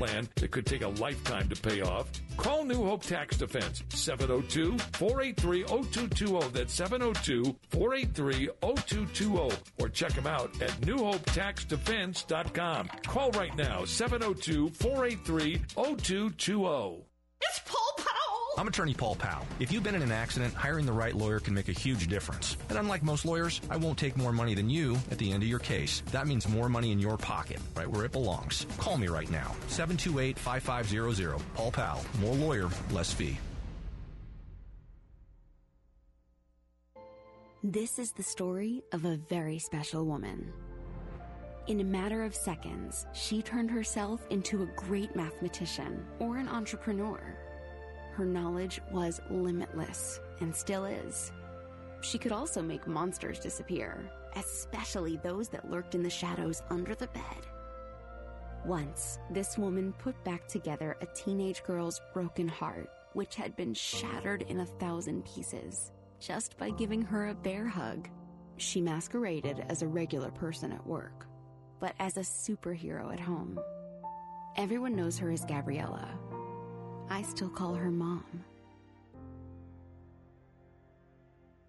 plan that could take a lifetime to pay off? Call New Hope Tax Defense 702 483 0220. That's 702 483 0220. Or check them out at newhopetaxdefense.com. Call right now 702 483 0220. It's Paul! I'm attorney Paul Powell. If you've been in an accident, hiring the right lawyer can make a huge difference. And unlike most lawyers, I won't take more money than you at the end of your case. That means more money in your pocket, right where it belongs. Call me right now. 728 5500. Paul Powell. More lawyer, less fee. This is the story of a very special woman. In a matter of seconds, she turned herself into a great mathematician or an entrepreneur. Her knowledge was limitless and still is. She could also make monsters disappear, especially those that lurked in the shadows under the bed. Once, this woman put back together a teenage girl's broken heart, which had been shattered in a thousand pieces, just by giving her a bear hug. She masqueraded as a regular person at work, but as a superhero at home. Everyone knows her as Gabriella. I still call her mom.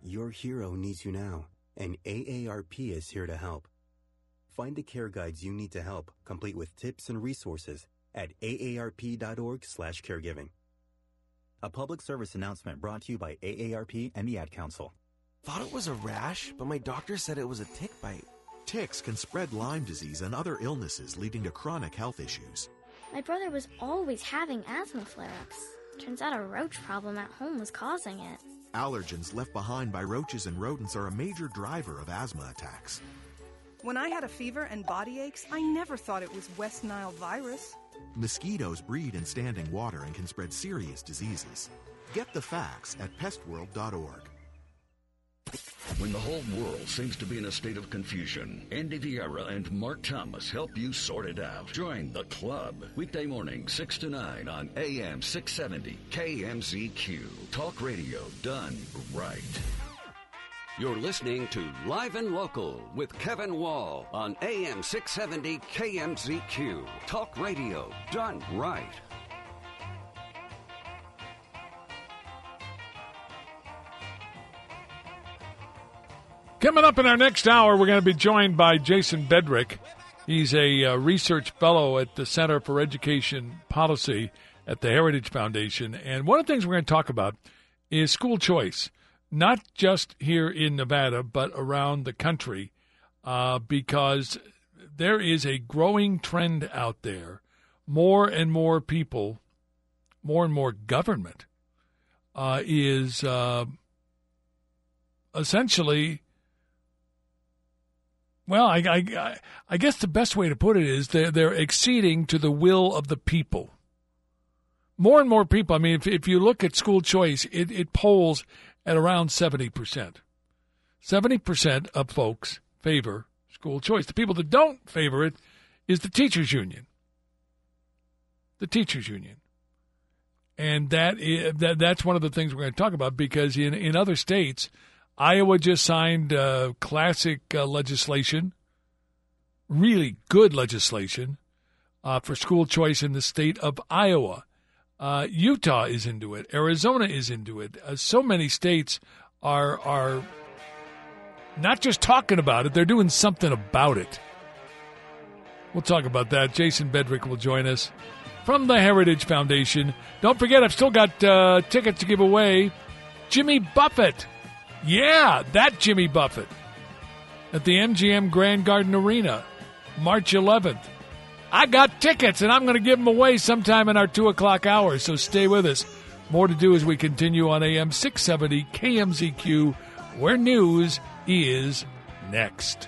Your hero needs you now, and AARP is here to help. Find the care guides you need to help, complete with tips and resources at aarp.org/caregiving. A public service announcement brought to you by AARP and the Ad Council. Thought it was a rash, but my doctor said it was a tick bite. Ticks can spread Lyme disease and other illnesses leading to chronic health issues. My brother was always having asthma flare ups. Turns out a roach problem at home was causing it. Allergens left behind by roaches and rodents are a major driver of asthma attacks. When I had a fever and body aches, I never thought it was West Nile virus. Mosquitoes breed in standing water and can spread serious diseases. Get the facts at pestworld.org. When the whole world seems to be in a state of confusion, Andy Vieira and Mark Thomas help you sort it out. Join the club. Weekday morning, 6 to 9 on AM 670 KMZQ. Talk radio done right. You're listening to Live and Local with Kevin Wall on AM 670 KMZQ. Talk radio done right. Coming up in our next hour, we're going to be joined by Jason Bedrick. He's a uh, research fellow at the Center for Education Policy at the Heritage Foundation. And one of the things we're going to talk about is school choice, not just here in Nevada, but around the country, uh, because there is a growing trend out there. More and more people, more and more government uh, is uh, essentially well, I, I, I guess the best way to put it is they're, they're acceding to the will of the people. More and more people, I mean, if, if you look at school choice, it, it polls at around 70%. 70% of folks favor school choice. The people that don't favor it is the teachers union. The teachers union. And that, is, that that's one of the things we're going to talk about because in, in other states – Iowa just signed uh, classic uh, legislation, really good legislation uh, for school choice in the state of Iowa. Uh, Utah is into it. Arizona is into it. Uh, so many states are are not just talking about it; they're doing something about it. We'll talk about that. Jason Bedrick will join us from the Heritage Foundation. Don't forget, I've still got uh, tickets to give away. Jimmy Buffett yeah, that Jimmy Buffett at the MGM Grand Garden Arena, March 11th. I got tickets and I'm going to give them away sometime in our 2 o'clock hour, so stay with us. More to do as we continue on AM 670 KMZQ, where news is next.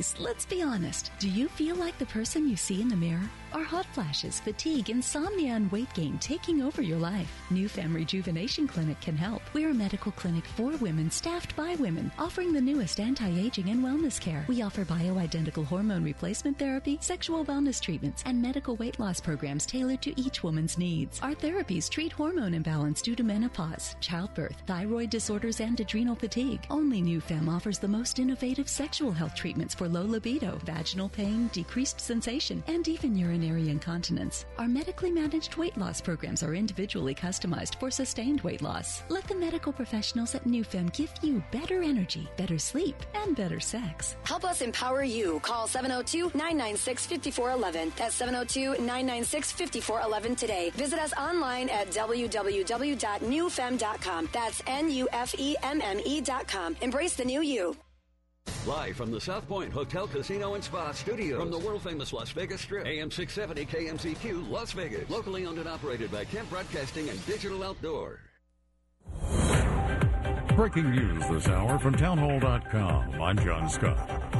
Ladies, let's be honest. Do you feel like the person you see in the mirror? Are hot flashes, fatigue, insomnia, and weight gain taking over your life? NuFemme Rejuvenation Clinic can help. We're a medical clinic for women, staffed by women, offering the newest anti-aging and wellness care. We offer bioidentical hormone replacement therapy, sexual wellness treatments, and medical weight loss programs tailored to each woman's needs. Our therapies treat hormone imbalance due to menopause, childbirth, thyroid disorders, and adrenal fatigue. Only NuFemme offers the most innovative sexual health treatments for low libido, vaginal pain, decreased sensation, and even urinary incontinence. Our medically managed weight loss programs are individually customized for sustained weight loss. Let the medical professionals at NuFemme give you better energy, better sleep, and better sex. Help us empower you. Call 702 996 5411. That's 702 996 5411 today. Visit us online at www.nufemme.com. That's N U F E M M E.com. Embrace the new you. Live from the South Point Hotel, Casino, and Spa Studios. From the world famous Las Vegas Strip. AM 670 KMZQ, Las Vegas. Locally owned and operated by Kemp Broadcasting and Digital Outdoor. Breaking news this hour from townhall.com. I'm John Scott.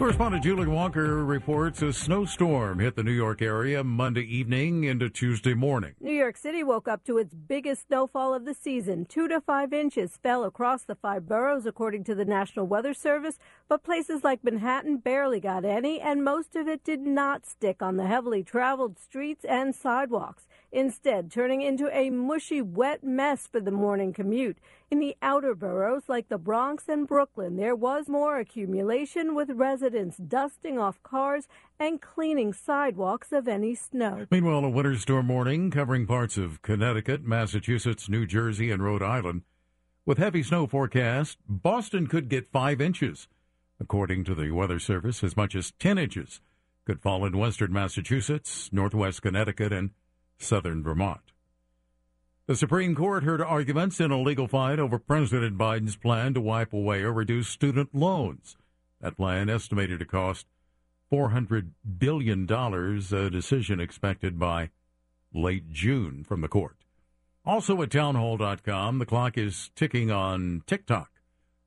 Correspondent Julie Walker reports a snowstorm hit the New York area Monday evening into Tuesday morning. New York City woke up to its biggest snowfall of the season. Two to five inches fell across the five boroughs, according to the National Weather Service, but places like Manhattan barely got any, and most of it did not stick on the heavily traveled streets and sidewalks instead turning into a mushy, wet mess for the morning commute. In the outer boroughs like the Bronx and Brooklyn, there was more accumulation with residents dusting off cars and cleaning sidewalks of any snow. Meanwhile, a winter storm warning covering parts of Connecticut, Massachusetts, New Jersey, and Rhode Island. With heavy snow forecast, Boston could get five inches. According to the Weather Service, as much as 10 inches could fall in western Massachusetts, northwest Connecticut, and southern Vermont. The Supreme Court heard arguments in a legal fight over President Biden's plan to wipe away or reduce student loans. That plan estimated to cost $400 billion, a decision expected by late June from the court. Also at townhall.com, the clock is ticking on TikTok.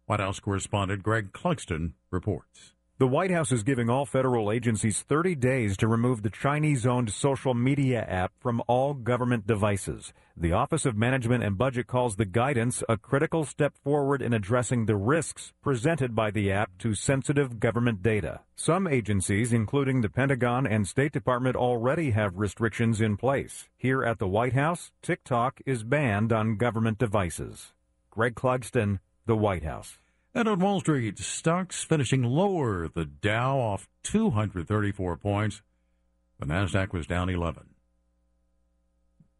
White House correspondent Greg Clugston reports. The White House is giving all federal agencies 30 days to remove the Chinese owned social media app from all government devices. The Office of Management and Budget calls the guidance a critical step forward in addressing the risks presented by the app to sensitive government data. Some agencies, including the Pentagon and State Department, already have restrictions in place. Here at the White House, TikTok is banned on government devices. Greg Clugston, The White House. And on Wall Street, stocks finishing lower. The Dow off 234 points. The Nasdaq was down 11.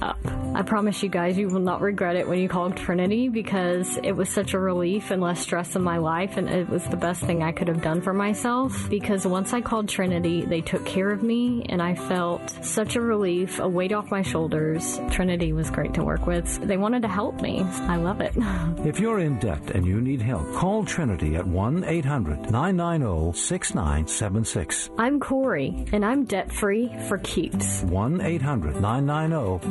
up. I promise you guys, you will not regret it when you call Trinity because it was such a relief and less stress in my life, and it was the best thing I could have done for myself. Because once I called Trinity, they took care of me, and I felt such a relief, a weight off my shoulders. Trinity was great to work with. They wanted to help me. I love it. If you're in debt and you need help, call Trinity at 1 800 990 6976. I'm Corey, and I'm debt free for keeps. 1 800 990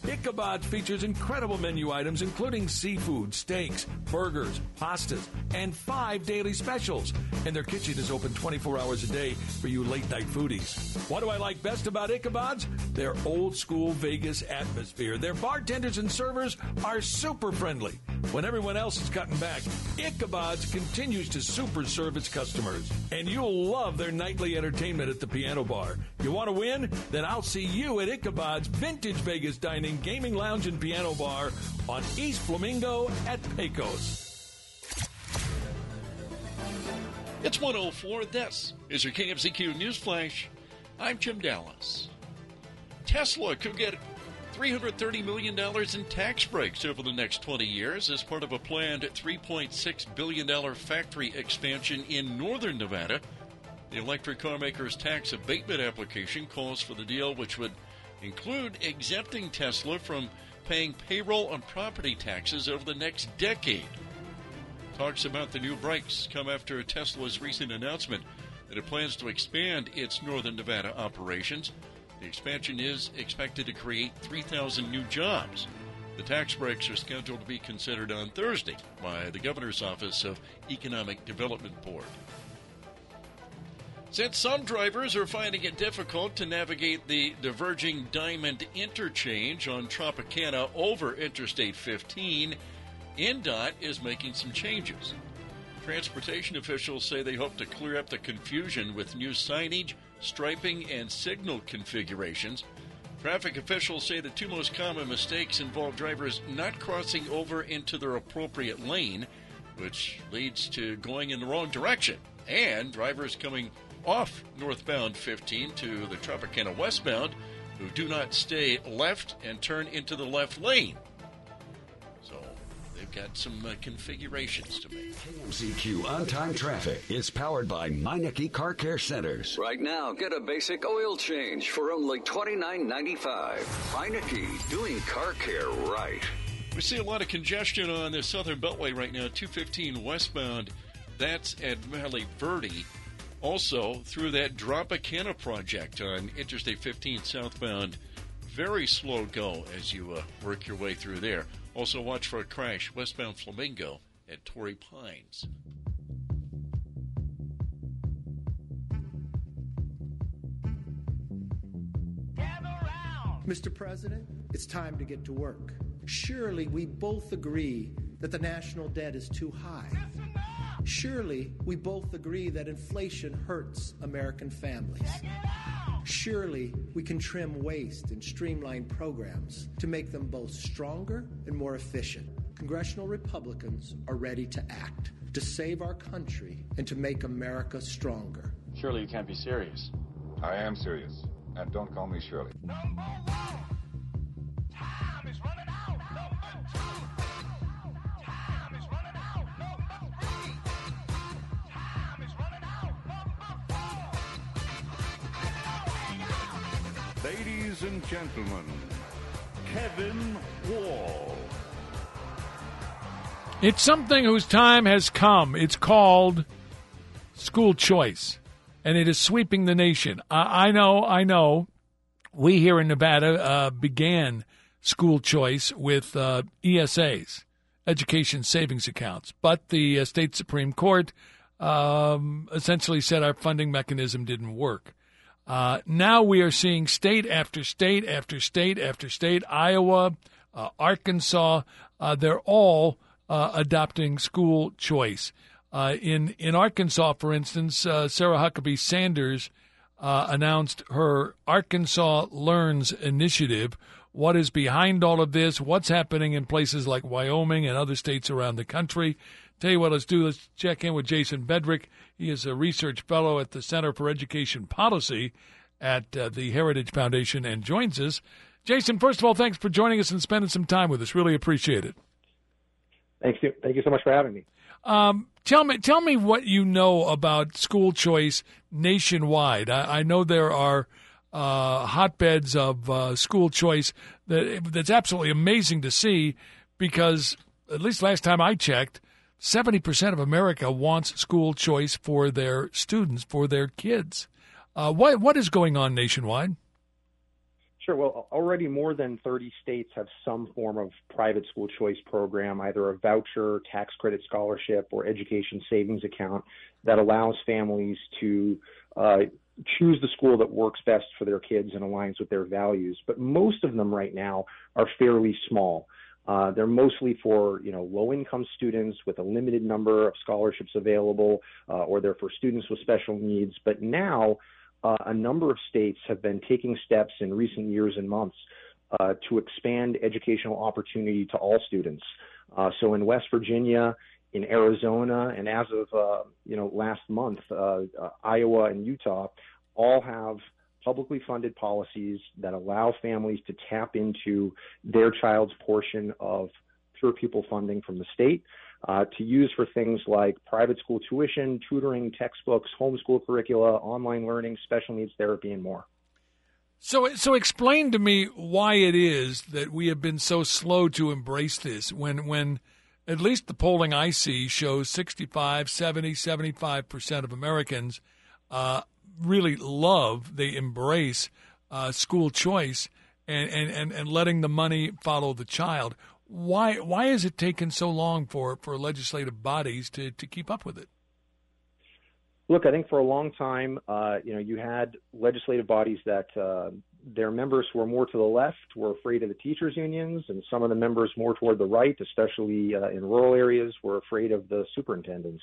Ichabod features incredible menu items including seafood, steaks, burgers, pastas, and five daily specials. And their kitchen is open 24 hours a day for you late night foodies. What do I like best about Ichabod's? Their old school Vegas atmosphere. Their bartenders and servers are super friendly. When everyone else is cutting back, Ichabod's continues to super serve its customers. And you'll love their nightly entertainment at the piano bar. You want to win? Then I'll see you at Ichabod's Vintage Vegas Dining Shopping, Gaming Lounge, and Piano Bar on East Flamingo at Pecos. It's 104. This is your KMZQ News Flash. I'm Jim Dallas. Tesla could get $330 million in tax breaks over the next 20 years as part of a planned $3.6 billion factory expansion in northern Nevada. The electric car maker's tax abatement application calls for the deal, which would include exempting Tesla from paying payroll and property taxes over the next decade. Talks about the new breaks come after Tesla's recent announcement that it plans to expand its northern Nevada operations. The expansion is expected to create 3,000 new jobs. The tax breaks are scheduled to be considered on Thursday by the Governor's Office of Economic Development Board. Since some drivers are finding it difficult to navigate the diverging Diamond interchange on Tropicana over Interstate 15, NDOT is making some changes. Transportation officials say they hope to clear up the confusion with new signage, striping, and signal configurations. Traffic officials say the two most common mistakes involve drivers not crossing over into their appropriate lane, which leads to going in the wrong direction, and drivers coming off northbound 15 to the Tropicana westbound who do not stay left and turn into the left lane. So they've got some uh, configurations to make. KMZQ on time traffic is powered by Meineke Car Care Centers. Right now, get a basic oil change for only $29.95. Meineke, doing car care right. We see a lot of congestion on the Southern Beltway right now, 215 westbound. That's at Valle Verde. Also, through that Tropicana project on Interstate 15 southbound, very slow go as you uh, work your way through there. Also, watch for a crash westbound Flamingo at Torrey Pines. Mr. President, it's time to get to work. Surely we both agree that the national debt is too high. Surely we both agree that inflation hurts American families. Surely we can trim waste and streamline programs to make them both stronger and more efficient. Congressional Republicans are ready to act, to save our country, and to make America stronger. Surely you can't be serious. I am serious. And don't call me Shirley. Ladies and gentlemen, Kevin Wall. It's something whose time has come. It's called school choice, and it is sweeping the nation. I, I know, I know. We here in Nevada uh, began school choice with uh, ESAs, education savings accounts, but the uh, state supreme court um, essentially said our funding mechanism didn't work. Uh, now we are seeing state after state after state after state, Iowa, uh, Arkansas, uh, they're all uh, adopting school choice. Uh, in in Arkansas, for instance, uh, Sarah Huckabee Sanders announced her Arkansas Learns initiative. What is behind all of this? What's happening in places like Wyoming and other states around the country? Tell you what, let's do. Let's check in with Jason Bedrick. He is a research fellow at the Center for Education Policy at uh, the Heritage Foundation and joins us. Jason, first of all, thanks for joining us and spending some time with us. Really appreciate it. Thank you. Thank you so much for having me. Um, tell me, tell me what you know about school choice nationwide. I, I know there are uh, hotbeds of uh, school choice that that's absolutely amazing to see because at least last time I checked, 70% of America wants school choice for their students, for their kids. Uh, what, what is going on nationwide? Sure. Well, already more than 30 states have some form of private school choice program, either a voucher, tax credit scholarship, or education savings account that allows families to uh, choose the school that works best for their kids and aligns with their values. But most of them right now are fairly small. Uh, they're mostly for you know low income students with a limited number of scholarships available, uh, or they're for students with special needs. But now, uh, a number of states have been taking steps in recent years and months uh, to expand educational opportunity to all students. Uh, so in West Virginia, in Arizona, and as of uh, you know last month, Iowa and Utah all have publicly funded policies that allow families to tap into their child's portion of pure pupil funding from the state uh, to use for things like private school tuition, tutoring, textbooks, homeschool curricula, online learning, special needs therapy, and more. So, so explain to me why it is that we have been so slow to embrace this when, when at least the polling I see shows 65, 70, 75% of Americans uh, really love, they embrace uh, school choice and, and, and, and letting the money follow the child. Why, why has it taken so long for, for legislative bodies to, to keep up with it? Look, I think for a long time, uh, you know, you had legislative bodies that uh, their members were more to the left were afraid of the teachers' unions, and some of the members more toward the right, especially uh, in rural areas, were afraid of the superintendents.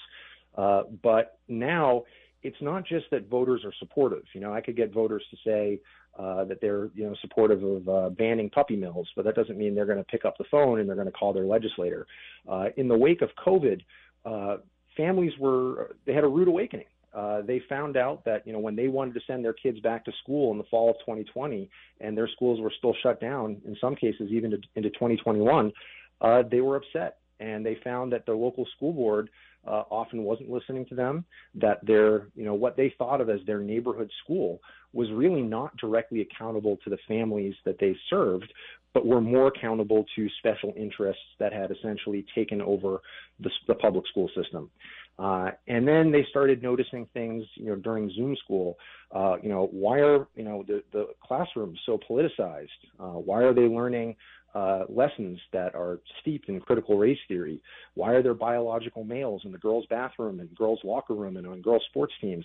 Uh, but now, it's not just that voters are supportive. You know, I could get voters to say uh, that they're you know supportive of uh, banning puppy mills, but that doesn't mean they're going to pick up the phone and they're going to call their legislator. Uh, in the wake of COVID, uh, families were they had a rude awakening uh, they found out that you know when they wanted to send their kids back to school in the fall of 2020 and their schools were still shut down in some cases even to, into 2021 uh, they were upset and they found that the local school board uh, often wasn't listening to them that their you know what they thought of as their neighborhood school was really not directly accountable to the families that they served but were more accountable to special interests that had essentially taken over the, the public school system. Uh, and then they started noticing things, you know, during Zoom school. Uh, you know, why are you know the the classrooms so politicized? Uh, why are they learning uh, lessons that are steeped in critical race theory? Why are there biological males in the girls' bathroom and girls' locker room and on girls' sports teams?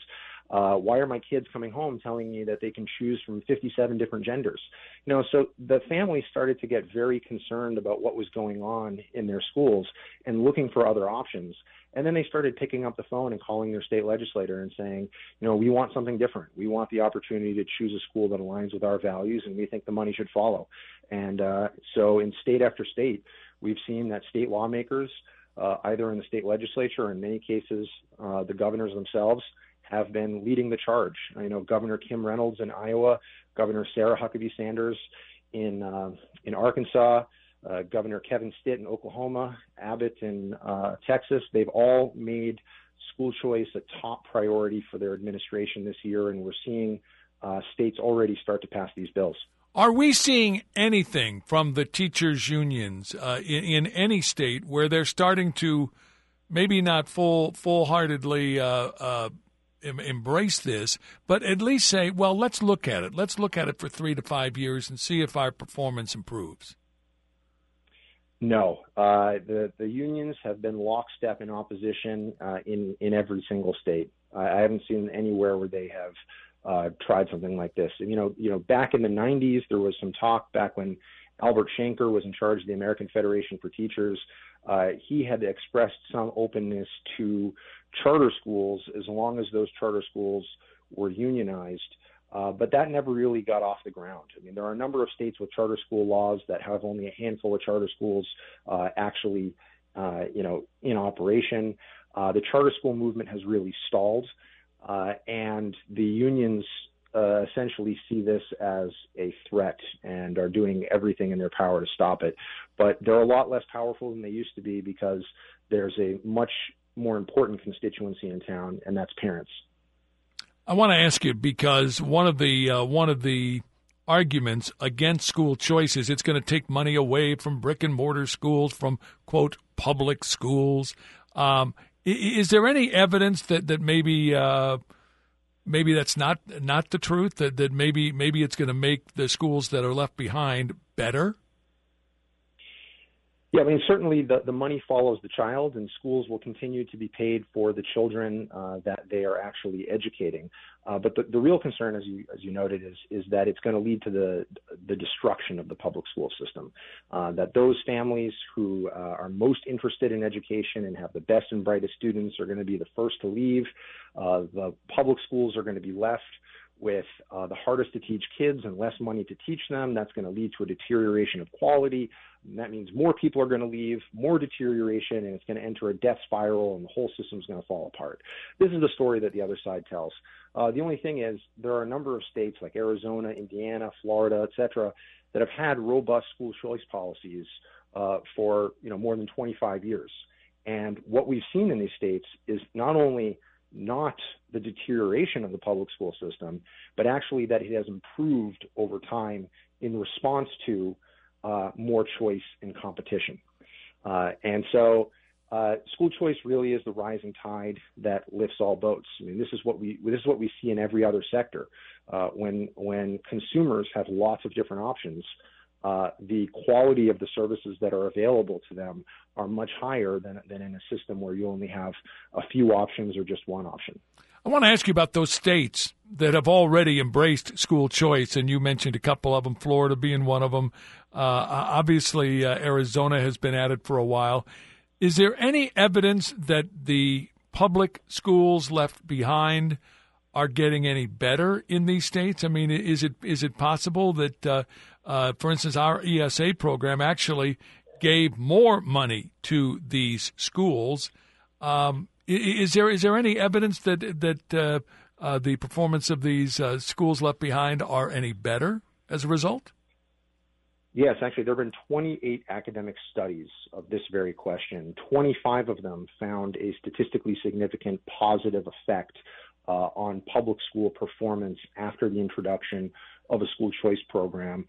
Uh, why are my kids coming home telling me that they can choose from 57 different genders? You know, so the families started to get very concerned about what was going on in their schools and looking for other options. And then they started picking up the phone and calling their state legislator and saying, you know, we want something different. We want the opportunity to choose a school that aligns with our values, and we think the money should follow. And uh, so, in state after state, we've seen that state lawmakers, uh, either in the state legislature or in many cases, uh, the governors themselves, have been leading the charge. You know Governor Kim Reynolds in Iowa, Governor Sarah Huckabee Sanders in uh, in Arkansas uh, Governor Kevin Stitt in Oklahoma, Abbott in uh, Texas, they've all made school choice a top priority for their administration this year, and we're seeing uh, states already start to pass these bills. Are we seeing anything from the teachers' unions uh, in, in, any state where they're starting to maybe not full full heartedly uh, uh, embrace this, but at least say, well, let's look at it. Let's look at it for three to five years and see if our performance improves. No, uh, the the unions have been lockstep in opposition uh, in in every single state. I, I haven't seen anywhere where they have uh, tried something like this. And, you know, you know, back in the '90s, there was some talk back when Albert Shanker was in charge of the American Federation for Teachers. Uh, he had expressed some openness to charter schools as long as those charter schools were unionized. Uh, but that never really got off the ground. I mean, there are a number of states with charter school laws that have only a handful of charter schools uh, actually, uh, you know, in operation. Uh, the charter school movement has really stalled, uh, and the unions uh, essentially see this as a threat and are doing everything in their power to stop it. But they're a lot less powerful than they used to be because there's a much more important constituency in town, and that's parents. I want to ask you because one of the uh, one of the arguments against school choice is it's going to take money away from brick and mortar schools, from quote public schools. Um, is there any evidence that that maybe uh, maybe that's not not the truth? That that maybe maybe it's going to make the schools that are left behind better? Yeah, I mean, certainly the, the money follows the child, and schools will continue to be paid for the children uh, that they are actually educating. Uh, but the, the real concern, as you as you noted, is is that it's going to lead to the the destruction of the public school system. Uh, that those families who uh, are most interested in education and have the best and brightest students are going to be the first to leave. Uh, the public schools are going to be left with uh, the hardest to teach kids and less money to teach them. That's going to lead to a deterioration of quality. And that means more people are going to leave, more deterioration, and it's going to enter a death spiral, and the whole system's going to fall apart. This is the story that the other side tells. Uh, the only thing is, there are a number of states like Arizona, Indiana, Florida, et cetera, that have had robust school choice policies uh, for you know more than 25 years. And what we've seen in these states is not only not the deterioration of the public school system, but actually that it has improved over time in response to uh, more choice and competition. Uh, and so, uh, school choice really is the rising tide that lifts all boats. I mean, this is what we this is what we see in every other sector. Uh, when when consumers have lots of different options, uh, the quality of the services that are available to them are much higher than, than in a system where you only have a few options or just one option. I want to ask you about those states that have already embraced school choice, and you mentioned a couple of them, Florida being one of them. Uh, obviously, uh, Arizona has been at it for a while. Is there any evidence that the public schools left behind are getting any better in these states? I mean, is it is it possible that uh, uh, for instance, our ESA program actually gave more money to these schools. Um, is there is there any evidence that that uh, uh, the performance of these uh, schools left behind are any better as a result? Yes, actually, there have been 28 academic studies of this very question. 25 of them found a statistically significant positive effect uh, on public school performance after the introduction of a school choice program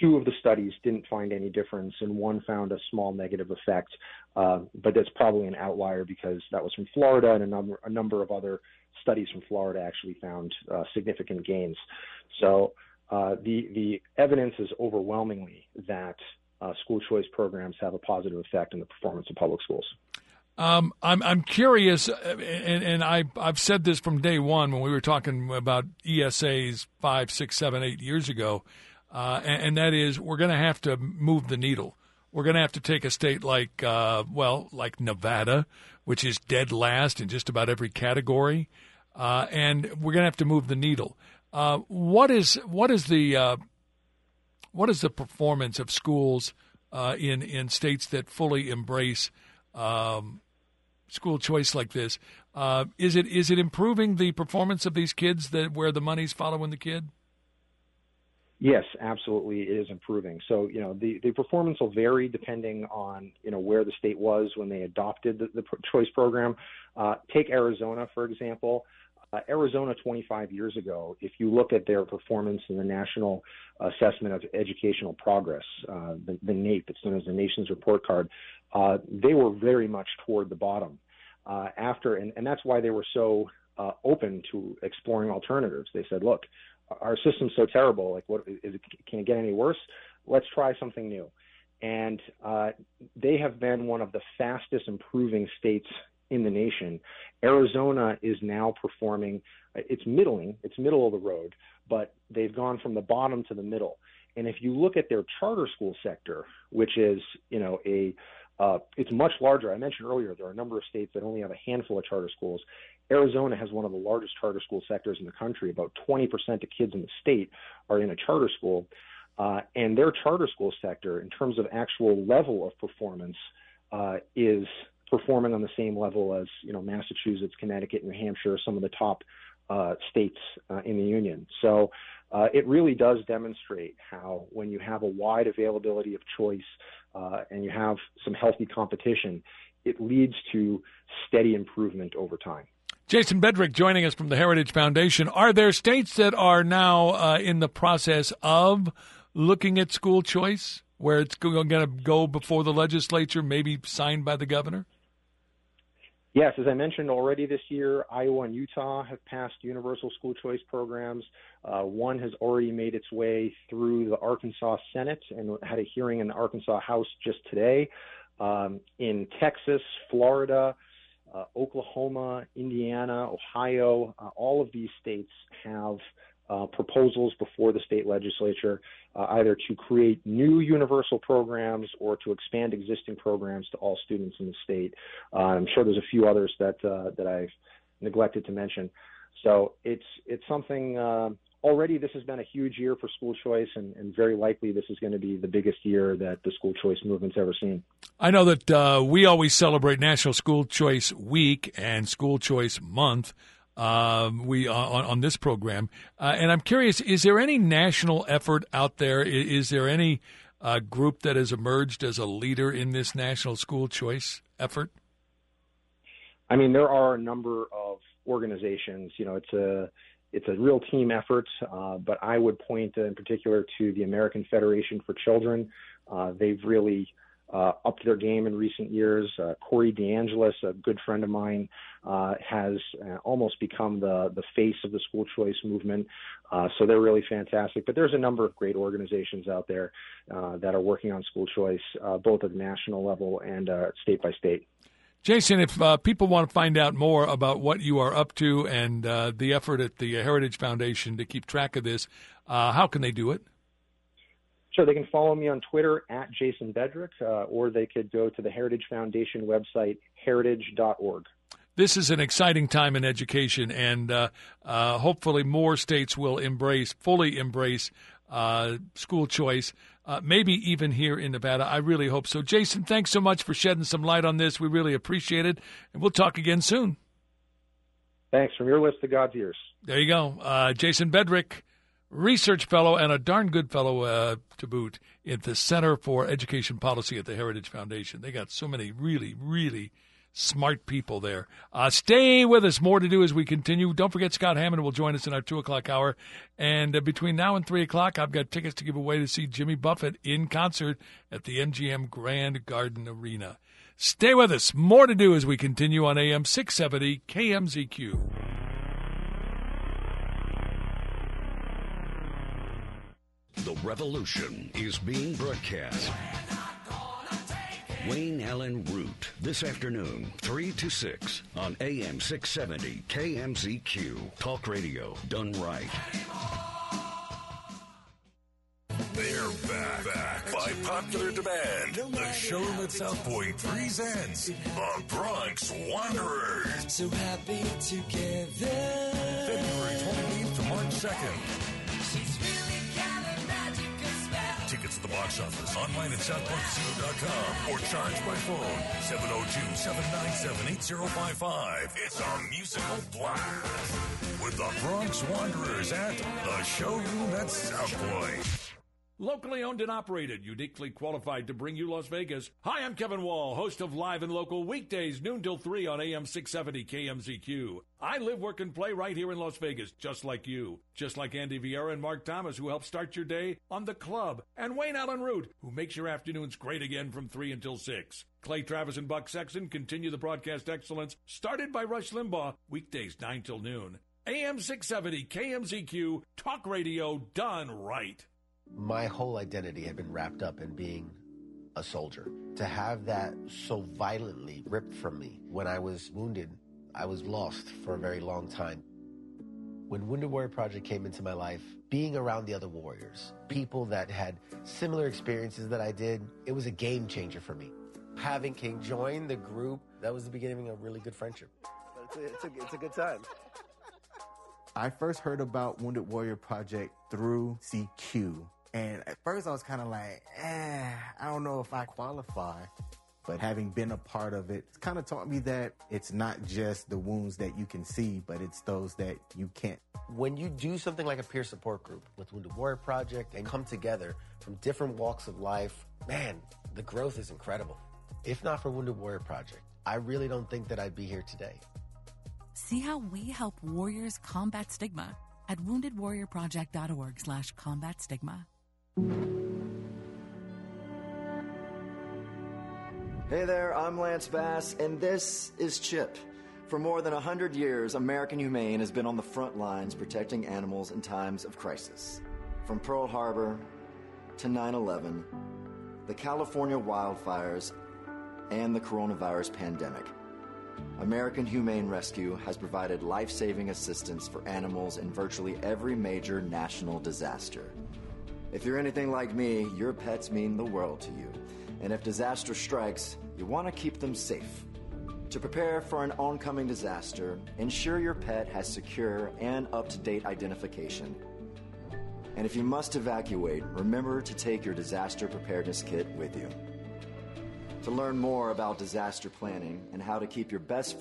two of the studies didn't find any difference, and one found a small negative effect. Uh, but that's probably an outlier because that was from Florida, and a number a number of other studies from Florida actually found uh, significant gains. So uh, the the evidence is overwhelmingly that uh, school choice programs have a positive effect on the performance of public schools. Um, I'm I'm curious, uh, and, and I I've said this from day one when we were talking about ESAs five, six, seven, eight years ago uh, and, and, that is we're going to have to move the needle. We're going to have to take a state like, uh, well, like Nevada, which is dead last in just about every category, uh, and we're going to have to move the needle. Uh, what is what is the uh, what is the performance of schools uh, in in states that fully embrace um, school choice like this? is it is it improving the performance of these kids that where the money's following the kid? Yes, absolutely, it is improving. So, you know, the, the performance will vary depending on, you know, where the state was when they adopted the, the choice program. Uh, take Arizona, for example. Uh, Arizona 25 years ago, if you look at their performance in the National Assessment of Educational Progress, uh, the, the NAEP, it's known as the Nation's Report Card, uh, they were very much toward the bottom. Uh, after, and, and that's why they were so uh, open to exploring alternatives. They said, look, our system's so terrible. Like, what is it? Can it get any worse? Let's try something new. And uh, they have been one of the fastest improving states in the nation. Arizona is now performing. It's middling. It's middle of the road, but they've gone from the bottom to the middle. And if you look at their charter school sector, which is you know a uh, it's much larger. I mentioned earlier there are a number of states that only have a handful of charter schools. Arizona has one of the largest charter school sectors in the country. About 20% of kids in the state are in a charter school. Uh, and their charter school sector, in terms of actual level of performance, uh, is performing on the same level as you know Massachusetts, Connecticut, New Hampshire, some of the top uh, states uh, in the union. So uh, it really does demonstrate how when you have a wide availability of choice uh, and you have some healthy competition, it leads to steady improvement over time. Jason Bedrick joining us from the Heritage Foundation. Are there states that are now uh, in the process of looking at school choice, where it's going to go before the legislature, maybe signed by the governor? Yes, as I mentioned already this year, Iowa and Utah have passed universal school choice programs. Uh, one has already made its way through the Arkansas Senate and had a hearing in the Arkansas House just today. Um, in Texas, Florida, uh, Oklahoma, Indiana, Ohio, uh, all of these states have uh, proposals before the state legislature uh, either to create new universal programs or to expand existing programs to all students in the state. Uh, I'm sure there's a few others that uh, that I've neglected to mention. So it's it's something. Already, this has been a huge year for school choice, and, and very likely this is going to be the biggest year that the school choice movement's ever seen. I know that we always celebrate National School Choice Week and School Choice Month. Um, we uh, on, on, this program, uh, and I'm curious: is there any national effort out there? Is, is there any uh, group that has emerged as a leader in this national school choice effort? I mean, there are a number of organizations. You know, it's a it's a real team effort, uh, but I would point in particular to the American Federation for Children. They've really uh, upped their game in recent years. Uh, Corey DeAngelis, a good friend of mine, uh, has uh, almost become the the face of the school choice movement. Uh, so they're really fantastic. But there's a number of great organizations out there uh, that are working on school choice, both at the national level and state by state. Jason, if people want to find out more about what you are up to and the effort at the Heritage Foundation to keep track of this, how can they do it? Sure, they can follow me on Twitter at Jason Bedrick, uh, or they could go to the Heritage Foundation website, heritage.org. This is an exciting time in education, and uh, uh, hopefully more states will embrace, fully embrace school choice uh, maybe even here in Nevada. I really hope so. Jason, thanks so much for shedding some light on this. We really appreciate it, and we'll talk again soon. Thanks. From your list to God's ears. There you go. Uh, Jason Bedrick, research fellow and a darn good fellow uh, to boot at the Center for Education Policy at the Heritage Foundation. They got so many really, really smart people there. Uh, stay with us. More to do as we continue. Don't forget Scott Hammond will join us in our two o'clock hour. And uh, between now and three o'clock, I've got tickets to give away to see Jimmy Buffett in concert at the MGM Grand Garden Arena. Stay with us. More to do as we continue on AM 670 KMZQ. The revolution is being broadcast Wayne Allen Root this afternoon, 3 to 6 on AM 670 KMZQ. Talk radio done right. They're back, back by popular demand. The show that South Point presents the Bronx Wanderers. So happy together. February 28th to March 2nd. Tickets at the box office, online at southpointcasino.com, or charge by phone 702-797-8055. It's a musical blast with the Bronx Wanderers at the showroom at South Point. Locally owned and operated, uniquely qualified to bring you Las Vegas. Hi, I'm Kevin Wall, host of Live and Local weekdays, noon till 3 on AM 670 KMZQ. I live, work, and play right here in Las Vegas, just like you. Just like Andy Vieira and Mark Thomas, who help start your day on The Club, and Wayne Allen Root, who makes your afternoons great again from 3 until 6. Clay Travis and Buck Sexton continue the broadcast excellence started by Rush Limbaugh, weekdays 9 till noon. AM 670 KMZQ, talk radio done right my whole identity had been wrapped up in being a soldier. To have that so violently ripped from me when I was wounded, I was lost for a very long time. When Wounded Warrior Project came into my life, being around the other warriors, people that had similar experiences that I did, it was a game changer for me. Having King join the group, that was the beginning of a really good friendship. It's a, it's a, it's a good time. I first heard about Wounded Warrior Project through CQ and at first I was kind of like, eh, I don't know if I qualify. But having been a part of it, it's kind of taught me that it's not just the wounds that you can see, but it's those that you can't. When you do something like a peer support group with Wounded Warrior Project and come together from different walks of life, man, the growth is incredible. If not for Wounded Warrior Project, I really don't think that I'd be here today. See how we help warriors combat stigma at woundedwarriorproject.org slash combat stigma. Hey there, I'm Lance Bass, and this is CHIP. For more than 100 years, American Humane has been on the front lines protecting animals in times of crisis. From Pearl Harbor to 9 11, the California wildfires, and the coronavirus pandemic. American Humane Rescue has provided life saving assistance for animals in virtually every major national disaster. If you're anything like me, your pets mean the world to you. And if disaster strikes, you want to keep them safe. To prepare for an oncoming disaster, ensure your pet has secure and up to date identification. And if you must evacuate, remember to take your disaster preparedness kit with you. To learn more about disaster planning and how to keep your best